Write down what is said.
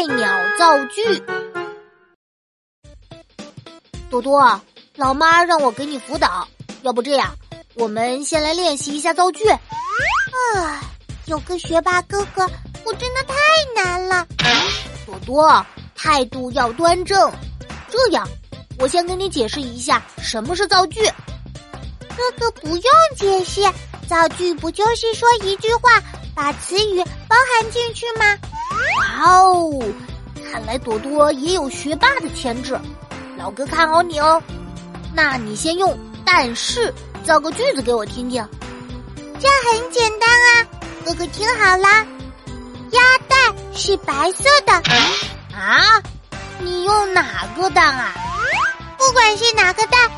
菜鸟造句。多多，老妈让我给你辅导，要不这样，我们先来练习一下造句。啊，有个学霸哥哥，我真的太难了。多多，态度要端正。这样，我先跟你解释一下什么是造句。哥哥不用解释，造句不就是说一句话，把词语包含进去吗？哇哦，看来朵朵也有学霸的潜质，老哥看好你哦。那你先用“但是”造个句子给我听听。这很简单啊，哥哥听好啦，鸭蛋是白色的。啊？你用哪个蛋啊？不管是哪个蛋，